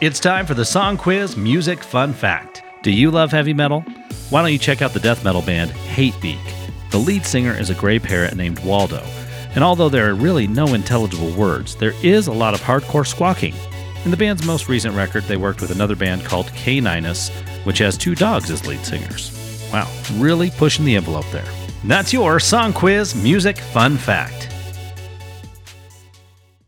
It's time for the Song Quiz Music Fun Fact. Do you love heavy metal? Why don't you check out the death metal band Hatebeak? The lead singer is a gray parrot named Waldo, and although there are really no intelligible words, there is a lot of hardcore squawking. In the band's most recent record, they worked with another band called Caninus, which has two dogs as lead singers. Wow, really pushing the envelope there. And that's your Song Quiz Music Fun Fact.